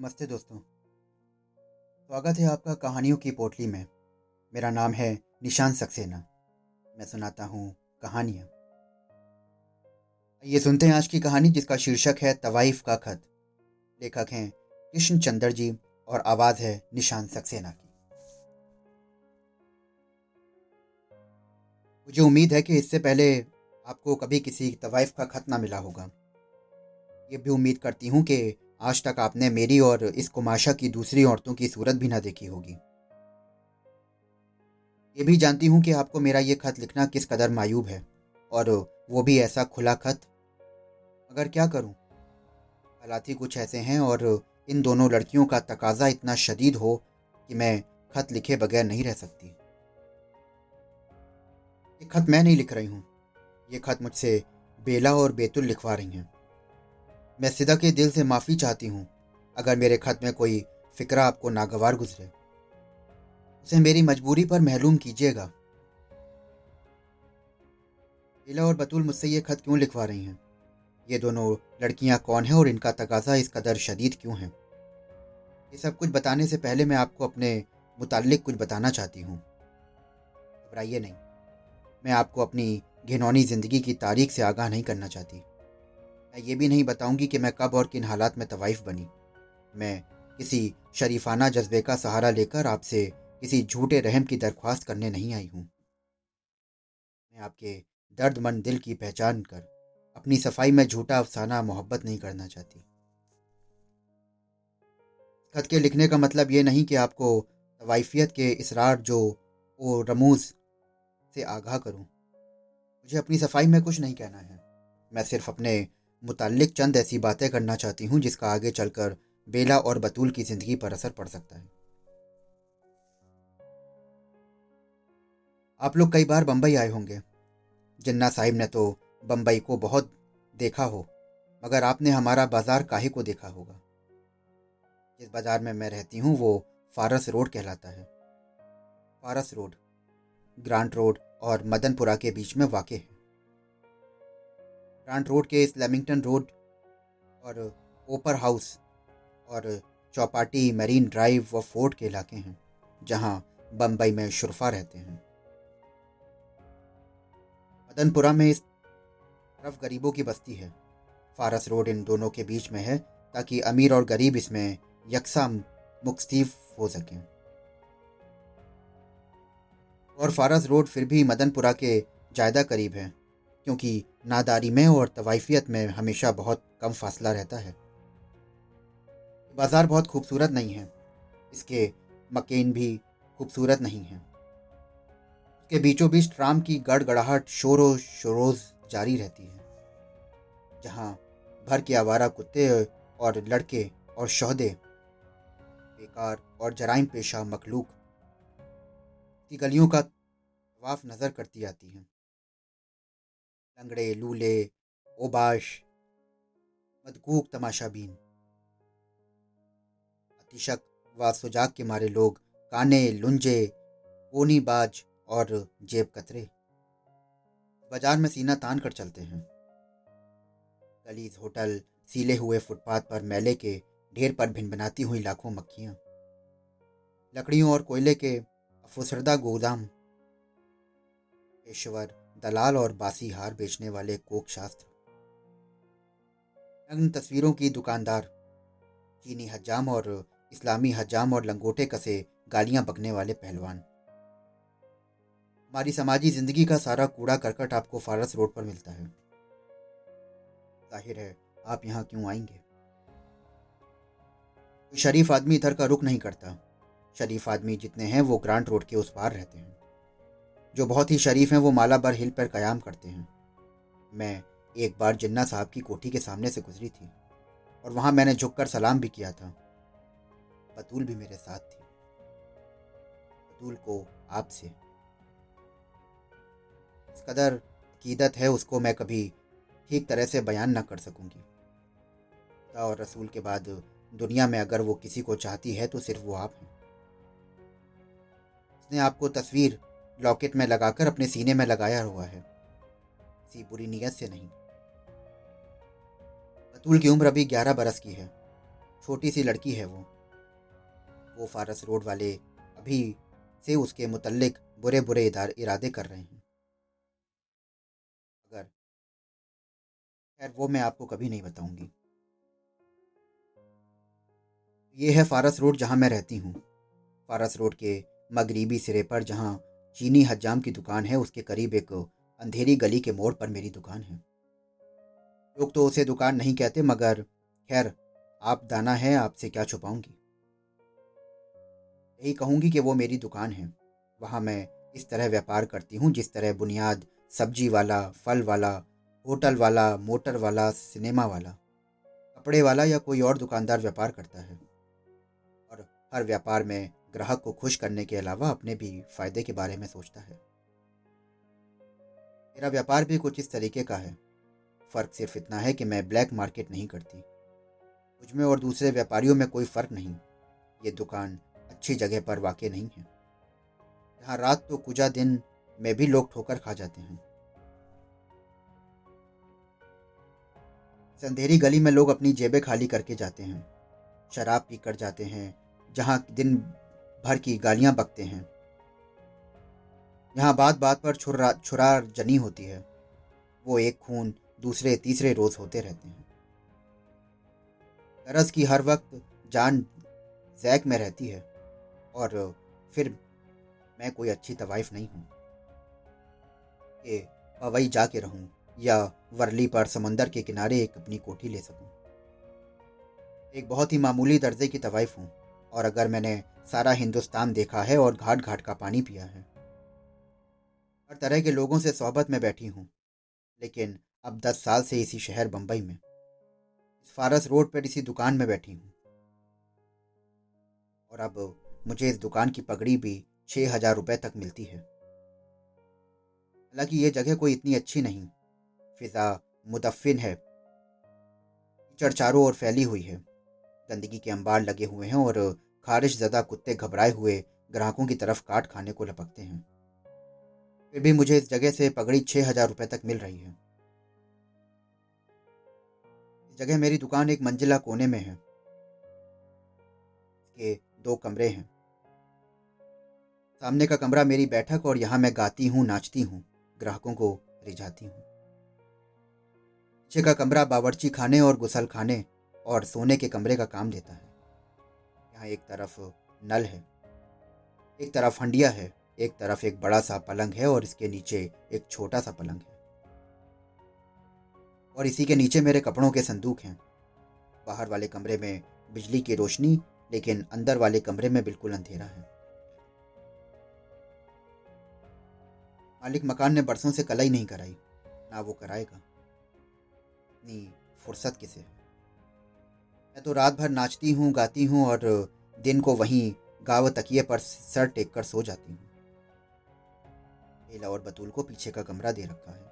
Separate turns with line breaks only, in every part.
नमस्ते दोस्तों। स्वागत है आपका कहानियों की पोटली में। मेरा नाम है निशान सक्सेना। मैं सुनाता हूँ कहानियाँ। ये सुनते हैं आज की कहानी जिसका शीर्षक है तवाइफ का खत। लेखक हैं कृष्ण चंद्र जी और आवाज़ है निशान सक्सेना की। मुझे उम्मीद है कि इससे पहले आपको कभी किसी तवाइफ का खत ना मिला होगा। ये भी उम्मीद करती हूँ कि आज तक आपने मेरी और इस कुमाशा की दूसरी औरतों की सूरत भी ना देखी होगी। ये भी जानती हूँ कि आपको मेरा ये खत लिखना किस कदर मायूब है, और वो भी ऐसा खुला खत। मगर क्या करूँ? हालात ही कुछ ऐसे हैं, और इन दोनों लड़कियों का तकाजा इतना शदीद हो कि मैं खत लिखे बगैर नहीं रह सकती। ये खत मैं नहीं लिख रही हूँ। ये खत मुझसे बेला और बेतुल लिखवा रही हैं। मैं सिदा के दिल से माफ़ी चाहती हूँ, अगर मेरे खत में कोई फिक्रा आपको नागवार गुजरे। उसे मेरी मजबूरी पर महलूम कीजिएगा। इला और बतूल मुझसे ये खत क्यों लिखवा रही हैं? ये दोनों लड़कियाँ कौन हैं और इनका तकाजा इस कदर शदीद क्यों है? ये सब कुछ बताने से पहले मैं आपको अपने मुतालिक कुछ बताना चाहती हूँ। घबराइए नहीं। मैं आपको अपनी घिनौनी ज़िंदगी की तारीख से आगाह नहीं करना चाहती। मैं ये भी नहीं बताऊँगी कि मैं कब और किन हालात में तवाइफ बनी। मैं किसी शरीफाना जज्बे का सहारा लेकर आपसे किसी झूठे रहम की दरख्वास्त करने नहीं आई हूँ। मैं आपके दर्दमंद दिल की पहचान कर अपनी सफ़ाई में झूठा अफसाना मोहब्बत नहीं करना चाहती। खत के लिखने का मतलब ये नहीं कि आपको तवाइफियत के इसरार जो ओ रमूज से आगाह करूँ। मुझे अपनी सफ़ाई में कुछ नहीं कहना है। मैं सिर्फ़ अपने मुतल्लिक चंद ऐसी बातें करना चाहती हूँ जिसका आगे चलकर बेला और बतूल की ज़िंदगी पर असर पड़ सकता है। आप लोग कई बार बम्बई आए होंगे। जिन्ना साहिब ने तो बम्बई को बहुत देखा हो, मगर आपने हमारा बाज़ार काहे को देखा होगा? जिस बाज़ार में मैं रहती हूँ, वो फारस रोड कहलाता है। फारस रोड, ग्रांट रोड और मदनपुरा के बीच में वाक़ है। ग्रांट रोड के इस लेमिंगटन रोड और ओपर हाउस और चौपाटी मरीन ड्राइव व फोर्ट के इलाके हैं, जहाँ बम्बई में शुरफा रहते हैं। मदनपुरा में इस तरफ़ गरीबों की बस्ती है। फारस रोड इन दोनों के बीच में है, ताकि अमीर और गरीब इसमें यकसा मुख्तफ हो सकें। और फारस रोड फिर भी मदनपुरा के ज़्यादा करीब है। क्योंकि नादारी में और तवाइफियत में हमेशा बहुत कम फासला रहता है। बाज़ार बहुत खूबसूरत नहीं है। इसके मकेन भी खूबसूरत नहीं है। उसके बीचों बीच ट्राम की गड़गड़ाहट शोरो शोरोज जारी रहती है, जहाँ भर के आवारा कुत्ते और लड़के और शहदे, बेकार और जराइम पेशा मखलूक की गलियों का तवाफ नज़र करती आती हैं। लंगड़े, लूले ओबाश मदकूक, तमाशाबीन। अतिशक व सुजाक के मारे लोग काने, लुंजे कोनी बाज और जेब कतरे। बाज़ार में सीना तान कर चलते हैं। गलीज होटल सीले हुए फुटपाथ पर मेले के ढेर पर भिन बनाती हुई लाखों मक्खियाँ। लकड़ियों और कोयले के अफुसरदा गोदाम। पेशवर दलाल और बासी हार बेचने वाले कोक शास्त्र नग्न तस्वीरों की दुकानदार, चीनी हजाम और इस्लामी हजाम और लंगोटे कसे गालियाँ बकने वाले पहलवान। हमारी समाजी ज़िंदगी का सारा कूड़ा करकट आपको फारस रोड पर मिलता है। ज़ाहिर है, आप यहाँ क्यों आएँगे? शरीफ आदमी इधर का रुख नहीं करता। शरीफ आदमी जितने हैं वो ग्रांट रोड के उस पार रहते हैं। जो बहुत ही शरीफ हैं, वो मालाबर हिल पर क़याम करते हैं। मैं एक बार जिन्ना साहब की कोठी के सामने से गुजरी थी और वहाँ मैंने झुककर सलाम भी किया था। बतूल भी मेरे साथ थी। बतूल को आपसे इस कदर अकीदत है, उसको मैं कभी ठीक तरह से बयान ना कर सकूँगी। और रसूल के बाद दुनिया में अगर वो किसी को चाहती है तो सिर्फ़ वो आप हैं। उसने आपको तस्वीर लॉकेट में लगाकर अपने सीने में लगाया हुआ है। किसी बुरी नीयत से नहीं। बतूल की उम्र अभी ग्यारह बरस की है। छोटी सी लड़की है वो। वो फारस रोड वाले अभी से उसके मुतल्लिक बुरे बुरे इरादे कर रहे हैं। अगर खैर, वो मैं आपको कभी नहीं बताऊँगी। ये है फारस रोड जहाँ मैं रहती हूँ। फारस रोड के मगरीबी सिरे पर जहाँ चीनी हजाम की दुकान है, उसके करीब एक अंधेरी गली के मोड़ पर मेरी दुकान है। लोग तो उसे दुकान नहीं कहते, मगर खैर, आप दाना है, आपसे क्या छुपाऊँगी? यही कहूँगी कि वो मेरी दुकान है। वहाँ मैं इस तरह व्यापार करती हूँ, जिस तरह बुनियाद सब्ज़ी वाला, फल वाला, होटल वाला, मोटर वाला, सिनेमा वाला, कपड़े वाला या कोई और दुकानदार व्यापार करता है। और हर व्यापार में ग्राहक को खुश करने के अलावा अपने भी फ़ायदे के बारे में सोचता है। मेरा व्यापार भी कुछ इस तरीके का है। फ़र्क सिर्फ़ इतना है कि मैं ब्लैक मार्केट नहीं करती। मुझमें और दूसरे व्यापारियों में कोई फ़र्क नहीं। ये दुकान अच्छी जगह पर वाक़ नहीं है। यहाँ रात तो कुजा दिन में भी लोग ठोकर खा जाते हैं। अंधेरी गली में लोग अपनी जेबें खाली करके जाते हैं। शराब पी कर जाते हैं, जहाँ दिन भर की गालियाँ बकते हैं। यहाँ बात बात पर छुरा छुरा जनी होती है। वो एक खून, दूसरे तीसरे रोज होते रहते हैं। तरस की हर वक्त जान जैक में रहती है और फिर मैं कोई अच्छी तवाइफ नहीं हूँ। कि पवई जाके रहूँ या वर्ली पर समंदर के किनारे एक अपनी कोठी ले सकूँ। एक बहुत ही मामूली दर्जे की तवाइफ हूँ और अगर मैंने सारा हिंदुस्तान देखा है और घाट घाट का पानी पिया है। हर तरह के लोगों से सोहबत में बैठी हूँ, लेकिन अब दस साल से इसी शहर बम्बई में। इस फारस रोड पर इसी दुकान में बैठी हूँ। और अब मुझे इस दुकान की पगड़ी भी छः हज़ार रुपये तक मिलती है। हालाँकि ये जगह कोई इतनी अच्छी नहीं, फिज़ा मुदफ़िन है। कीचड़ चारों ओर फैली हुई है, गंदगी के अंबार लगे हुए हैं और खारिश ज़दा कुत्ते घबराए हुए ग्राहकों की तरफ़ काट खाने को लपकते हैं। फिर भी मुझे इस जगह से पगड़ी छह हज़ार रुपए तक मिल रही है। जगह मेरी दुकान एक मंजिला कोने में है। इसके दो कमरे हैं। सामने का कमरा मेरी बैठक और यहाँ मैं गाती हूँ, नाचती हूँ, ग्राहकों को रिझाती हूँ। पीछे का कमरा बावर्ची खाने और गुसल खाने और सोने के कमरे का काम देता है। यहाँ एक तरफ़ नल है, एक तरफ़ हंडिया है, एक तरफ़ एक बड़ा सा पलंग है और इसके नीचे एक छोटा सा पलंग है। और इसी के नीचे मेरे कपड़ों के संदूक हैं। बाहर वाले कमरे में बिजली की रोशनी, लेकिन अंदर वाले कमरे में बिल्कुल अंधेरा है। मालिक मकान ने बरसों से कलाई नहीं कराई, ना वो कराएगा। इतनी फुर्सत किसे है? मैं तो रात भर नाचती हूँ, गाती हूँ और दिन को वहीं गाव तकिए पर सर टेक कर सो जाती हूँ। बेला और बतूल को पीछे का कमरा दे रखा है।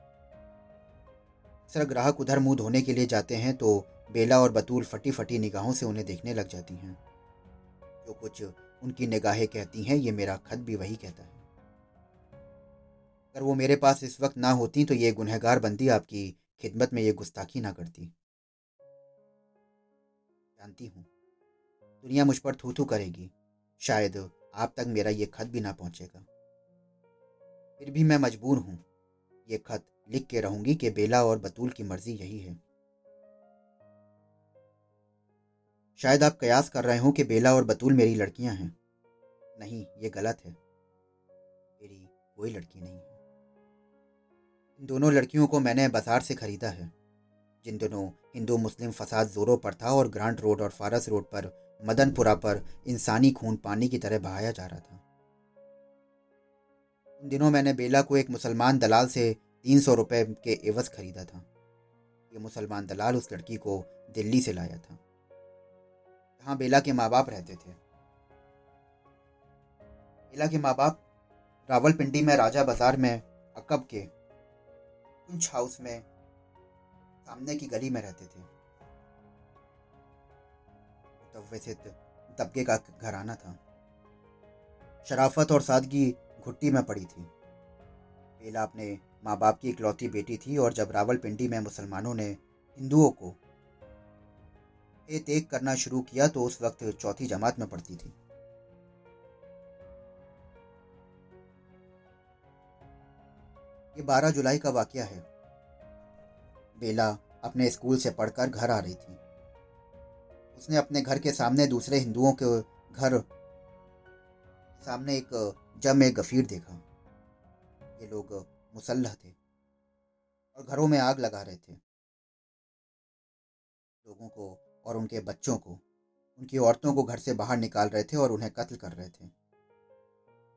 अक्सर ग्राहक उधर मुँह धोने के लिए जाते हैं तो बेला और बतूल फटी फटी निगाहों से उन्हें देखने लग जाती हैं। जो कुछ उनकी निगाहें कहती हैं, ये मेरा खत भी वही कहता है। अगर वो मेरे पास इस वक्त ना होती तो ये गुनहगार बंदी आपकी खिदमत में ये गुस्ताखी ना करती। जानती हूँ। दुनिया मुझ पर थू थू करेगी। शायद आप तक मेरा ये खत भी ना पहुंचेगा। फिर भी मैं मजबूर हूँ। ये खत लिख के रहूँगी कि बेला और बतूल की मर्ज़ी यही है। शायद आप कयास कर रहे हो कि बेला और बतूल मेरी लड़कियाँ हैं। नहीं, ये गलत है। मेरी कोई लड़की नहीं है। इन दोनों लड़कियों को मैंने बाज़ार से खरीदा है। जिन दिनों हिंदू मुस्लिम फसाद जोरों पर था और ग्रांट रोड और फारस रोड पर, मदनपुरा पर इंसानी खून पानी की तरह बहाया जा रहा था। उन दिनों मैंने बेला को एक मुसलमान दलाल से तीन सौ रुपये के एवज खरीदा था। ये मुसलमान दलाल उस लड़की को दिल्ली से लाया था। जहाँ बेला के माँ बाप रहते थे। बेला के माँ बाप रावलपिंडी में राजा बाज़ार में, अकब के कुंछ हाउस में सामने की गली में रहते थे। मुतवसित तबके का घराना था। शराफत और सादगी घुट्टी में पड़ी थी। बेला अपने माँ बाप की इकलौती बेटी थी और जब रावलपिंडी में मुसलमानों ने हिंदुओं को ए तेक करना शुरू किया तो उस वक्त चौथी जमात में पढ़ती थी। ये बारह जुलाई का वाक्य है। बेला अपने स्कूल से पढ़कर घर आ रही थी। उसने अपने घर के सामने दूसरे हिंदुओं के घर सामने एक जम एक गफीर देखा। ये लोग मुसल्ह थे और घरों में आग लगा रहे थे। लोगों को और उनके बच्चों को, उनकी औरतों को घर से बाहर निकाल रहे थे और उन्हें कत्ल कर रहे थे।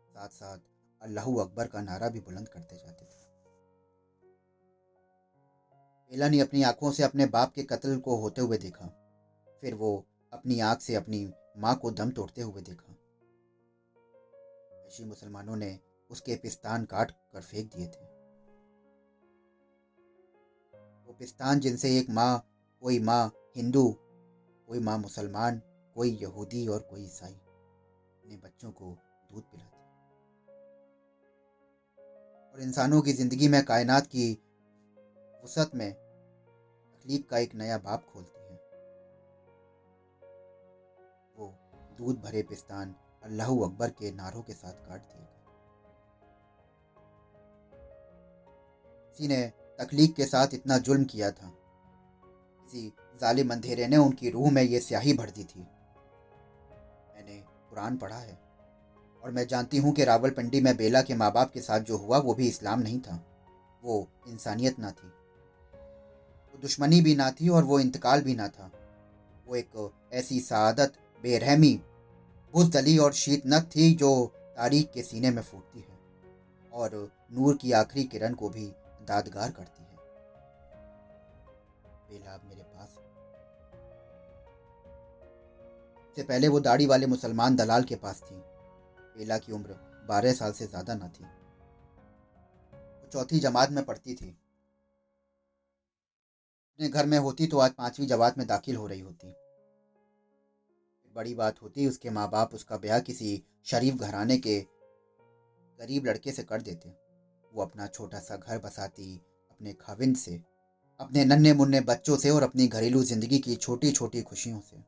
साथ साथ अल्लाह अकबर का नारा भी बुलंद करते जाते थे। बेला ने अपनी आँखों से अपने बाप के कत्ल को होते हुए देखा। फिर वो अपनी आँख से अपनी माँ को दम तोड़ते हुए देखा। ऐसी मुसलमानों ने उसके पिस्तान काट कर फेंक दिए थे। वो पिस्तान जिनसे एक माँ, कोई माँ हिंदू, कोई माँ मुसलमान, कोई यहूदी और कोई ईसाई अपने बच्चों को दूध पिलाती और इंसानों की ज़िंदगी में कायनात की वसत में तकलीफ़ का एक नया बाप खोलती है। वो दूध भरे पिस्तान अल्लाह अकबर के नारों के साथ काट दिए किसी ने तकलीफ़ के साथ इतना जुल्म किया था। किसी जालिम अंधेरे ने उनकी रूह में ये स्याही भर दी थी। मैंने कुरान पढ़ा है और मैं जानती हूँ कि रावलपिंडी में बेला के माँ बाप के साथ जो हुआ वो भी इस्लाम नहीं था। वो इंसानियत ना थी। दुश्मनी भी ना थी और वो इंतकाल भी ना था। वो एक ऐसी सादत बेरहमी बुजदली और शीतनक थी जो तारीख के सीने में फूटती है और नूर की आखिरी किरण को भी दादगार करती है। बेला मेरे पास। से पहले वो दाढ़ी वाले मुसलमान दलाल के पास थी। बेला की उम्र बारह साल से ज़्यादा ना थी। वो चौथी जमात में पढ़ती थी। अपने घर में होती तो आज पांचवी जमात में दाखिल हो रही होती। बड़ी बात होती उसके माँ बाप उसका ब्याह किसी शरीफ घराने के गरीब लड़के से कर देते। वो अपना छोटा सा घर बसाती अपने खाविंद से, अपने नन्हे मुन्ने बच्चों से और अपनी घरेलू ज़िंदगी की छोटी छोटी खुशियों से।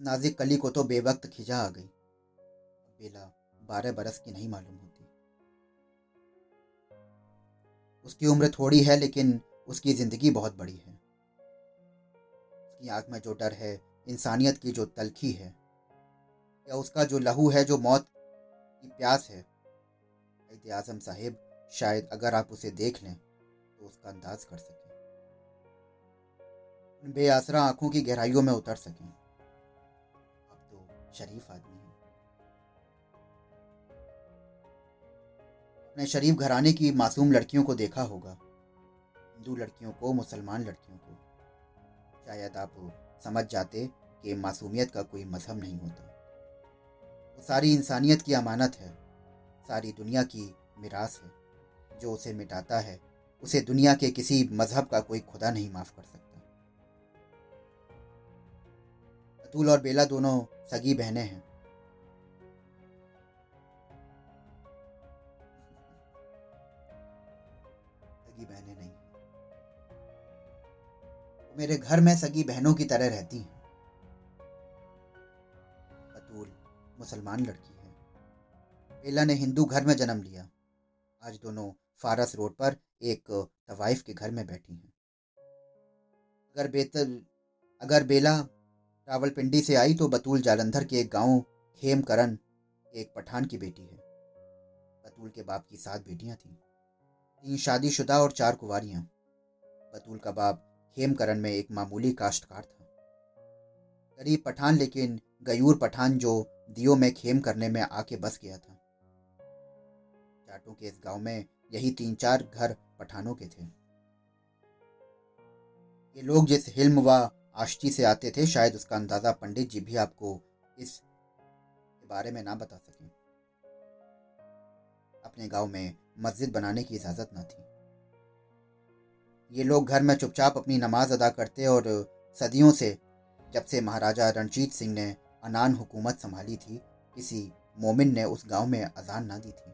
नाजिक कली को तो बेवक्त खिजा आ गई। बेला बारह बरस की नहीं मालूम होती। उसकी उम्र थोड़ी है, लेकिन उसकी ज़िंदगी बहुत बड़ी है। उसकी आँख में जो डर है, इंसानियत की जो तलखी है, या उसका जो लहू है, जो मौत की प्यास है कैद आज़म साहेब, शायद अगर आप उसे देख लें तो उसका अंदाज कर सकें। उन बेआसरा आँखों की गहराइयों में उतर सकें। आप तो शरीफ आदमी। अपने शरीफ घराने की मासूम लड़कियों को देखा होगा। हिंदू लड़कियों को, मुसलमान लड़कियों को। शायद आप समझ जाते कि मासूमियत का कोई मज़हब नहीं होता। वो सारी इंसानियत की अमानत है। सारी दुनिया की मिरास है। जो उसे मिटाता है, उसे दुनिया के किसी मज़हब का कोई खुदा नहीं माफ़ कर सकता। अतुल और बेला दोनों सगी बहनें हैं। मेरे घर में सगी बहनों की तरह रहती हैं। अतुल, मुसलमान लड़की है। बेला ने हिंदू घर में जन्म लिया। आज दोनों फारस रोड पर एक तवाइफ के घर में बैठी हैं। अगर बेतल, अगर बेला रावलपिंडी से आई तो बतूल जालंधर के एक गाँव खेमकरन के एक पठान की बेटी है। बतूल के बाप की सात बेटियाँ थीं। तीन शादीशुदा और चार कुंवारियाँ। बतूल का बाप खेमकरन में एक मामूली काश्तकार था। गरीब पठान, लेकिन गयूर पठान जो दियो में खेम करने में आके बस गया था। जाटों के इस गाँव में यही तीन चार घर पठानों के थे। ये लोग जिस हिल्म व आष्टी से आते थे, शायद उसका अंदाज़ा पंडित जी भी आपको इस बारे में ना बता सकें। अपने गाँव में मस्जिद बनाने की इजाज़त ना थी। ये लोग घर में चुपचाप अपनी नमाज़ अदा करते और सदियों से, जब से महाराजा रणजीत सिंह ने अनान हुकूमत संभाली थी, किसी मोमिन ने उस गाँव में अजान ना दी थी।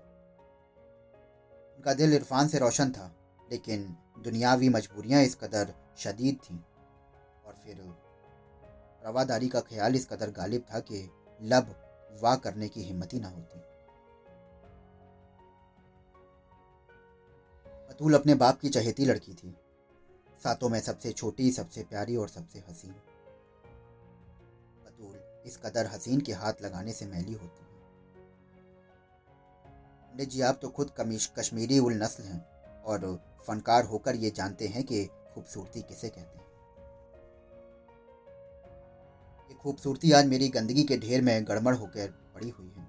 उनका दिल इरफान से रोशन था, लेकिन दुनियावी मजबूरियाँ इस कदर शदीद थीं। और फिर रवादारी का ख्याल इस कदर गालिब था कि लब वाह करने की हिम्मत ही ना होती। अतुल अपने बाप की चहेती लड़की थी। सातों में सबसे छोटी, सबसे प्यारी और सबसे हसीन। बतूल, इस कदर हसीन के हाथ लगाने से मैली होती है। पंडित जी, आप तो खुद कमीश, कश्मीरी उल नस्ल हैं और फनकार होकर ये जानते हैं कि खूबसूरती किसे कहते हैं। ये खूबसूरती आज मेरी गंदगी के ढेर में गड़बड़ होकर पड़ी हुई है।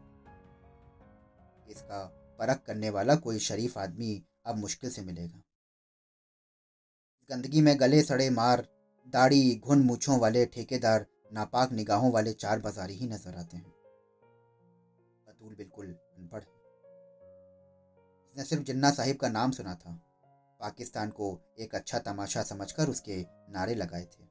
इसका परख करने वाला कोई शरीफ आदमी अब मुश्किल से मिलेगा। गंदगी में गले सड़े मार, दाढ़ी, घुन मूछों वाले ठेकेदार, नापाक निगाहों वाले चार बाजारी ही नज़र आते हैं। बतूल बिल्कुल अनपढ़ उसने सिर्फ़ जिन्ना साहिब का नाम सुना था। पाकिस्तान को एक अच्छा तमाशा समझकर उसके नारे लगाए थे।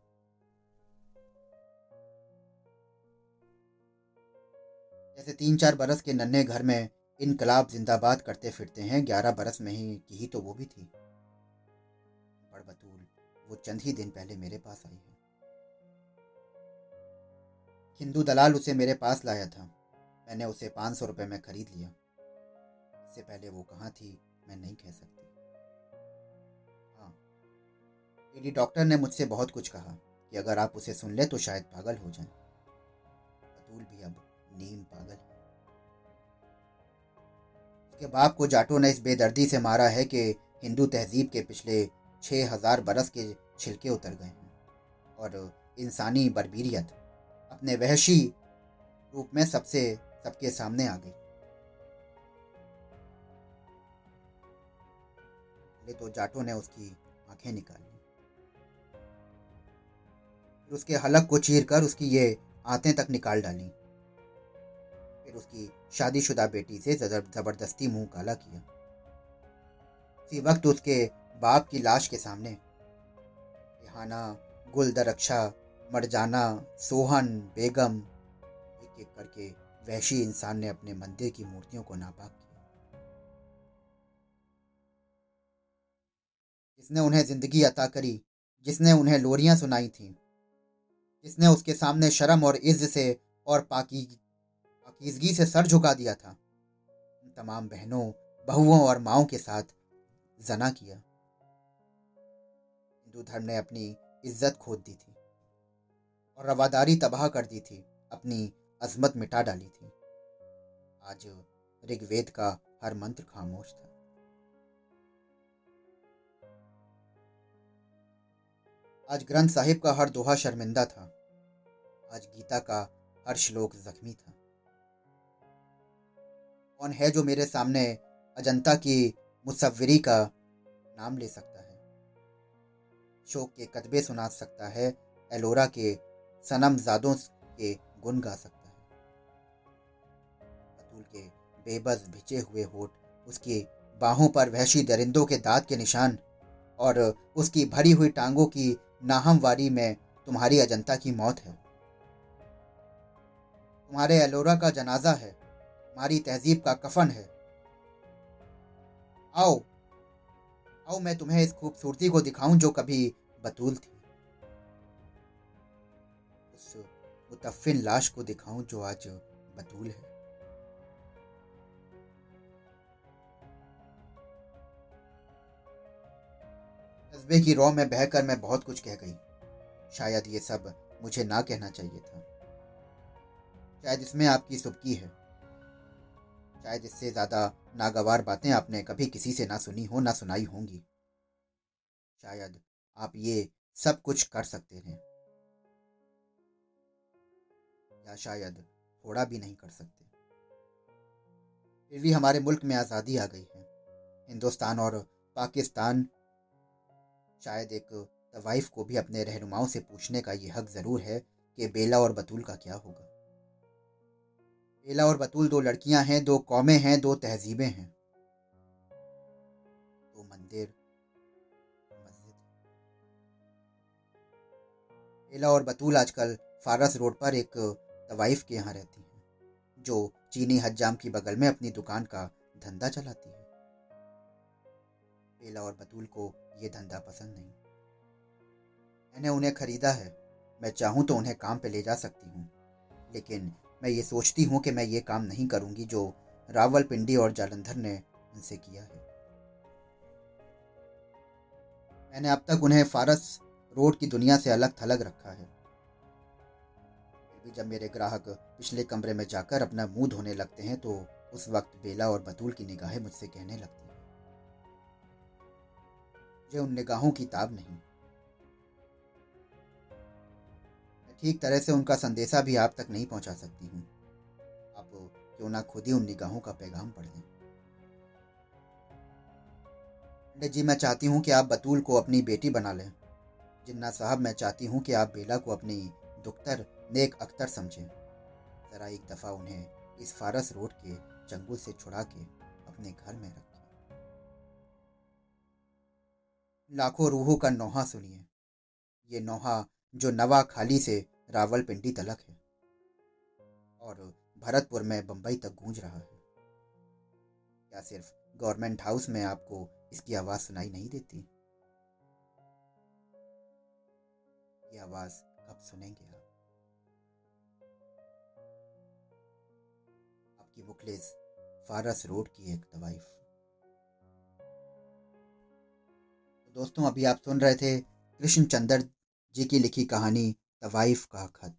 जैसे तीन चार बरस के नन्हे घर में इनकलाब जिंदाबाद करते फिरते हैं, ग्यारह बरस में ही, की ही तो वो भी थी। बड़ बतूल, वो चंद ही दिन पहले मेरे पास आई है। हिंदू दलाल उसे मेरे पास लाया था। मैंने उसे पाँच सौ रुपये में खरीद लिया। इससे पहले वो कहाँ थी, मैं नहीं कह सकती। हाँ लेडी डॉक्टर ने मुझसे बहुत कुछ कहा कि अगर आप उसे सुन ले तो शायद पागल हो जाए। बतूल भी अब नीम पागल है। उसके बाप को जाटो ने इस बेदर्दी से मारा है कि हिंदू तहजीब के पिछले छः हज़ार बरस के छिलके उतर गए हैं और इंसानी बरबीरियत अपने वहशी रूप में सबसे, सबके सामने आ गई। पहले तो जाटो ने उसकी आँखें निकाली। फिर उसके हलक को चीर कर उसकी ये आंतें तक निकाल डाली। फिर उसकी शादीशुदा बेटी से ज़बरदस्ती मुँह काला किया। उसी वक्त उसके बाप की लाश के सामने। रिहाना गुल दरक्षा मरजाना, सोहन, बेगम, एक एक करके वैशी इंसान ने अपने मंदिर की मूर्तियों को नापाक किया। जिसने उन्हें ज़िंदगी अता करी, जिसने उन्हें लोरियाँ सुनाई थी, जिसने उसके सामने शर्म और इज्ज से और पाकी, पाकिजगी से सर झुका दिया था तमाम बहनों, बहुओं और माओं के साथ जना किया। हिंदू धर्म ने अपनी इज़्ज़त खोद दी थी और रवादारी तबाह कर दी थी, अपनी अजमत मिटा डाली थी। आज ऋग्वेद का हर मंत्र खामोश था। आज ग्रंथ साहिब का हर दोहा शर्मिंदा था। आज गीता का हर श्लोक जख्मी था। कौन है जो मेरे सामने अजंता की मुसवरी का नाम ले सकता शोक के कदबे सुना सकता है, एलोरा के सनम जादों के गुन गा सकता है। अतुल के बेबस भिचे हुए होठ, उसकी बाहों पर वहशी दरिंदों के दांत के निशान और उसकी भरी हुई टांगों की नाहमवारी में तुम्हारी अजंता की मौत है। तुम्हारे एलोरा का जनाजा है, तुम्हारी तहजीब का कफन है। आओ आओ मैं तुम्हें इस खूबसूरती को दिखाऊँ जो कभी बतूल थी। उस मुतफिन लाश को दिखाऊँ जो आज बतूल है। जज्बे की रौ में बहकर मैं बहुत कुछ कह गई। शायद ये सब मुझे ना कहना चाहिए था। शायद इसमें आपकी सुबकी है। शायद इससे ज़्यादा नागवार बातें आपने कभी किसी से ना सुनी हो, ना सुनाई होंगी। शायद आप ये सब कुछ कर सकते हैं। या शायद थोड़ा भी नहीं कर सकते। फिर भी हमारे मुल्क में आज़ादी आ गई है। हिंदुस्तान और पाकिस्तान शायद एक तवाइफ को भी अपने रहनुमाओं से पूछने का ये हक ज़रूर है कि बेला और बतूल का क्या होगा। बेला और बतूल दो लड़कियाँ हैं, दो कौमें हैं, दो तहजीबें हैं। बेला और बतूल आजकल फारस रोड पर एक तवाइफ के यहाँ रहती हैं, जो चीनी हज्जाम की बगल में अपनी दुकान का धंधा चलाती है। बेला और बतूल को ये धंधा पसंद नहीं। मैंने उन्हें खरीदा है, मैं चाहूँ तो उन्हें काम पे ले जा सकती हूँ, लेकिन मैं ये सोचती हूँ कि मैं ये काम नहीं करूँगी जो रावलपिंडी और जालंधर ने उनसे किया है। मैंने अब तक उन्हें फारस रोड की दुनिया से अलग थलग रखा है। भी जब मेरे ग्राहक पिछले कमरे में जाकर अपना मुँह धोने लगते हैं तो उस वक्त बेला और बतूल की निगाहें मुझसे कहने लगती हैं। मुझे उन निगाहों की ताब नहीं। मैं ठीक तरह से उनका संदेशा भी आप तक नहीं पहुँचा सकती हूँ। आप क्यों ना खुद ही उन निगाहों का पैगाम पढ़ लें। पंडित जी, मैं चाहती हूँ कि आप बतूल को अपनी बेटी बना लें। जिन्ना साहब मैं चाहती हूँ कि आप बेला को अपनी दुख्तर, नेक अख्तर समझें। ज़रा एक दफ़ा उन्हें इस फारस रोड के चंगुल से छुड़ा के अपने घर में रखें। लाखों रूहों का नोहा सुनिए। ये नोहा जो नवा खाली से रावलपिंडी तलक है और भरतपुर में बंबई तक गूंज रहा है। क्या सिर्फ़ गवर्नमेंट हाउस में आपको इसकी आवाज़ सुनाई नहीं देती? ये आवाज़ कब सुनेंगे आप? आपकी बुकलेस फारस रोड की एक तवाइफ। तो दोस्तों, अभी आप सुन रहे थे कृष्ण चंद्र जी की लिखी कहानी तवाइफ का खत।